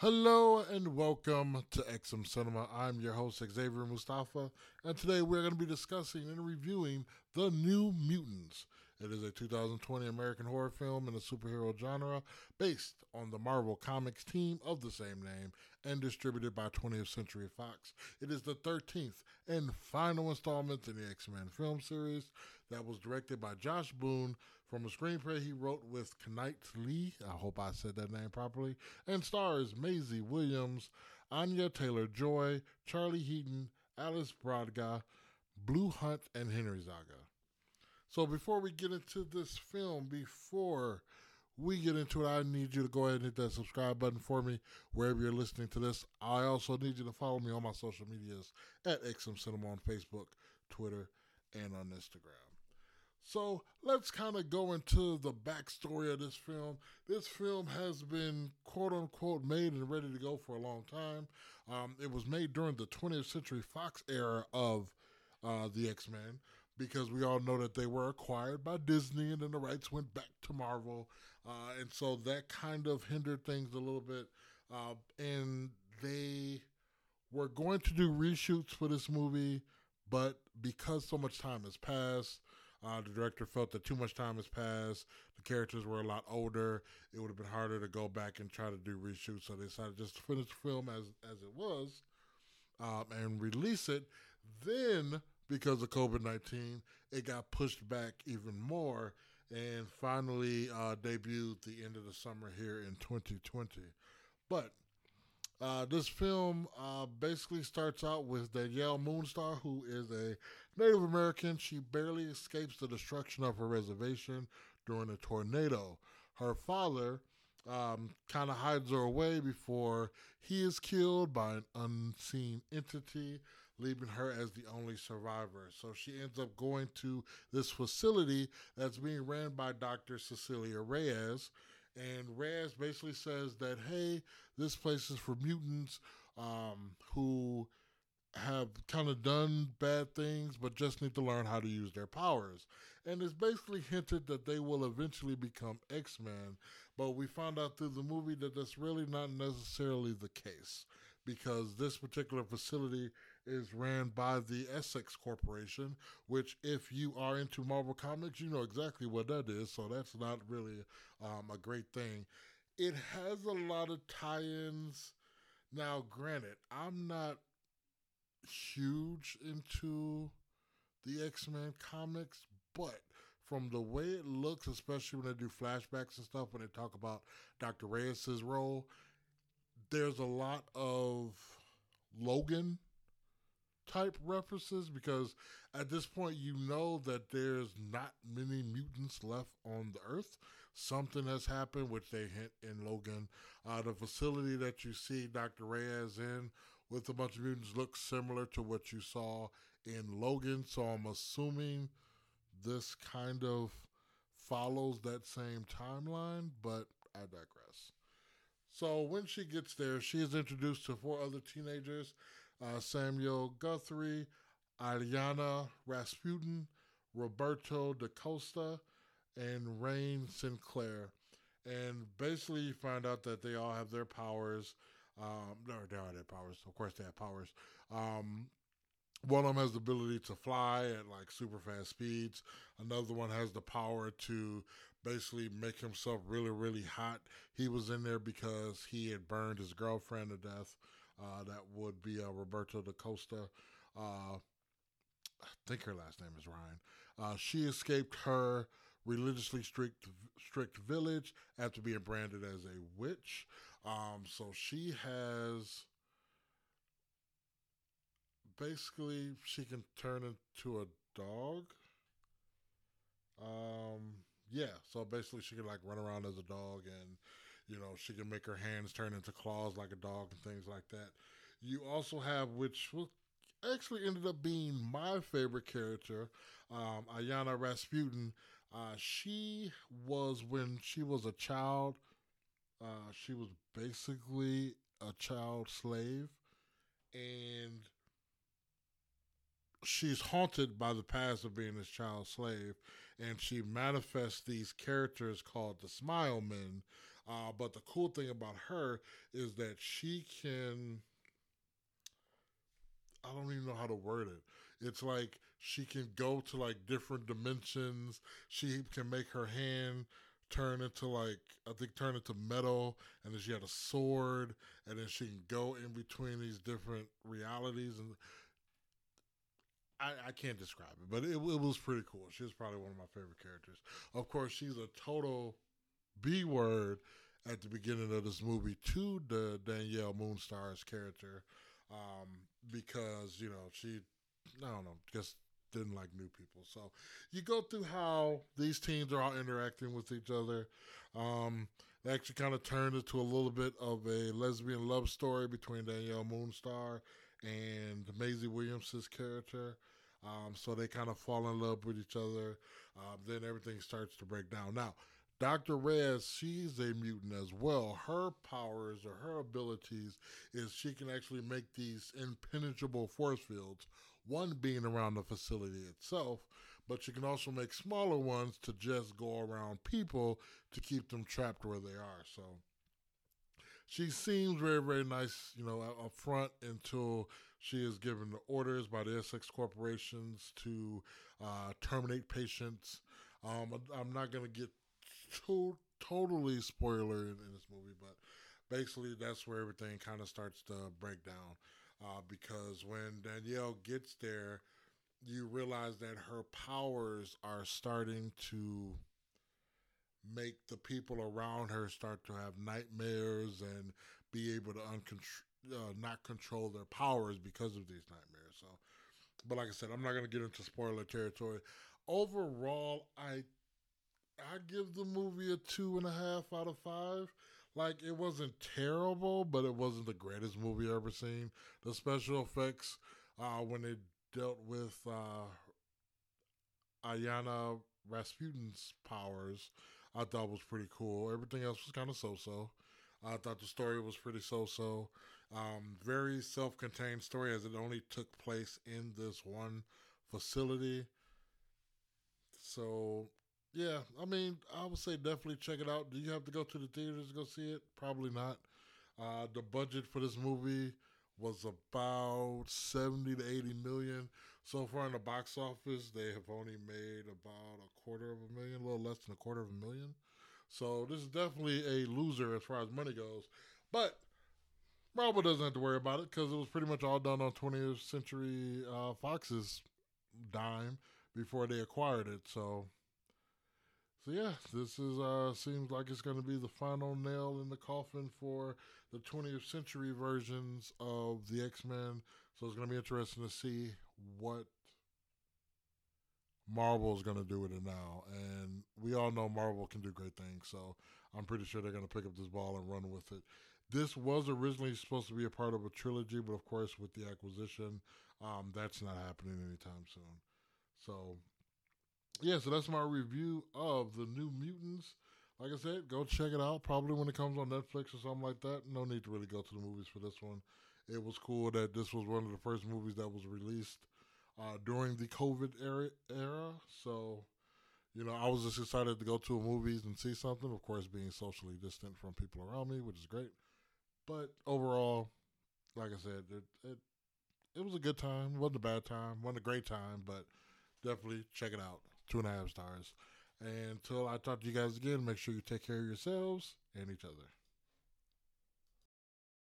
Hello and welcome to XM Cinema. I'm your host, Xavier Mustafa, and today we're going to be discussing and reviewing The New Mutants. It is a 2020 American horror film in the superhero genre based on the Marvel Comics team of the same name and distributed by 20th Century Fox. It is the 13th and final installment in the X Men film series that was directed by Josh Boone from a screenplay he wrote with Knight Lee. I hope I said that name properly. And stars Maisie Williams, Anya Taylor Joy, Charlie Heaton, Alice Braga, Blue Hunt, and Henry Zaga. So before we get into this film, before we get into it, I need you to go ahead and hit that subscribe button for me wherever you're listening to this. I also need you to follow me on my social medias at XM Cinema on Facebook, Twitter, and on Instagram. So let's kind of go into the backstory of this film. This film has been quote unquote made and ready to go for a long time. Um, it was made during the 20th Century Fox era of uh, the X Men because we all know that they were acquired by Disney and then the rights went back to Marvel. Uh, and so that kind of hindered things a little bit. Uh, and they were going to do reshoots for this movie, but because so much time has passed, uh, the director felt that too much time has passed. The characters were a lot older. It would have been harder to go back and try to do reshoots. So they decided just to finish the film as as it was um, and release it. Then, because of COVID nineteen, it got pushed back even more and finally uh, debuted the end of the summer here in 2020. But uh, this film uh, basically starts out with Danielle Moonstar, who is a Native American. She barely escapes the destruction of her reservation during a tornado. Her father um, kind of hides her away before he is killed by an unseen entity, leaving her as the only survivor. So she ends up going to this facility that's being ran by Dr. Cecilia Reyes and Reyes basically says that hey, this place is for mutants um, who have kind of done bad things, but just need to learn how to use their powers. And it's basically hinted that they will eventually become X Men, but we found out through the movie that that's really not necessarily the case because this particular facility is ran by the Essex Corporation, which, if you are into Marvel Comics, you know exactly what that is. So that's not really um, a great thing. It has a lot of tie ins. Now, granted, I'm not huge into the X Men comics, but from the way it looks, especially when they do flashbacks and stuff, when they talk about Dr. Reyes's role, there's a lot of Logan type references because at this point you know that there's not many mutants left on the earth. Something has happened which they hint in logan. Uh, the facility that you see dr reyes in with a bunch of mutants looks similar to what you saw in logan. So i'm assuming this kind of follows that same timeline but i digress so when she gets there, she is introduced to four other teenagers uh, Samuel Guthrie, Ariana Rasputin, Roberto da Costa, and Rahne Sinclair. And basically, you find out that they all have their powers. Um, no, they have their powers. Of course, they have powers. Um, one of them has the ability to fly at like super fast speeds. Another one has the power to basically make himself really, really hot. He was in there because he had burned his girlfriend to death. Uh, that would be uh, Roberto da Costa. Uh, I think her last name is Ryan. Uh, she escaped her religiously strict strict village after being branded as a witch. Um, so she has basically she can turn into a dog. Um, yeah, so basically she can like run around as a dog and you know, she can make her hands turn into claws like a dog and things like that. You also have which actually ended up being my favorite character, um, Ayana Rasputin. Uh, she was when she was a child, uh, she was basically a child slave and she's haunted by the past of being this child slave, and she manifests these characters called the Smile Men, Uh, but the cool thing about her is that she can. I don't even know how to word it. It's like she can go to like different dimensions. She can make her hand turn into like I think turn into metal, and then she had a sword, and then she can go in between these different realities, and I, I can't describe it, but it, it was pretty cool. She's probably one of my favorite characters. Of course, she's a total B word at the beginning of this movie to the Danielle Moonstar's character, um, because you know she, I don't know, just didn't like new people. So you go through how these teams are all interacting with each other. Um, it actually kind of turned into a little bit of a lesbian love story between Danielle Moonstar and Maisie Williams' character. Um, so they kind of fall in love with each other. Um, then everything starts to break down. Now, Dr. Rez, she's a mutant as well. Her powers or her abilities is she can actually make these impenetrable force fields, one being around the facility itself, but she can also make smaller ones to just go around people to keep them trapped where they are. So she seems very, very nice, you know, up front until she is given the orders by the Essex corporations to uh, terminate patients. Um, I'm not going to get too totally spoiler in, in, this movie, but basically that's where everything kind of starts to break down. Uh, because when Danielle gets there, you realize that her powers are starting to make the people around her start to have nightmares and be able to uncontr- uh, not control their powers because of these nightmares. So, but like I said, I'm not to get into spoiler territory. Overall, I I give the movie a two and a half out of five. Like it wasn't terrible, but it wasn't the greatest movie I've ever seen. The special effects uh, when they dealt with uh, Ayana Rasputin's powers I thought was pretty cool. Everything else was kind of so so. I thought the story was pretty so so. Um, very self contained story as it only took place in this one facility. So, yeah, I mean, I would say definitely check it out. Do you have to go to the theaters to go see it? Probably not. Uh, the budget for this movie was about 70 to 80 million. So far in the box office, they have only made about a quarter of a million, a little less than a quarter of a million. So this is definitely a loser as far as money goes. But Marvel doesn't have to worry about it because it was pretty much all done on 20th Century uh, Fox's dime before they acquired it. So so yeah, this is uh seems like it's going to be the final nail in the coffin for the 20th century versions of the X-Men. So it's going to be interesting to see what Marvel is going to do with it now. And we all know Marvel can do great things. So I'm pretty sure they're going to pick up this ball and run with it. This was originally supposed to be a part of a trilogy, but of course, with the acquisition, um, that's not happening anytime soon. So yeah, so that's my review of the New Mutants. Like I said, go check it out. Probably when it comes on Netflix or something like that. No need to really go to the movies for this one. It was cool that this was one of the first movies that was released uh, during the COVID era, era. So, you know, I was just excited to go to a movies and see something. Of course, being socially distant from people around me, which is great. But overall, like I said, it it, it was a good time. It wasn't a bad time. Wasn't a great time, but definitely check it out two and a half stars. And until I talk to you guys again, make sure you take care of yourselves and each other.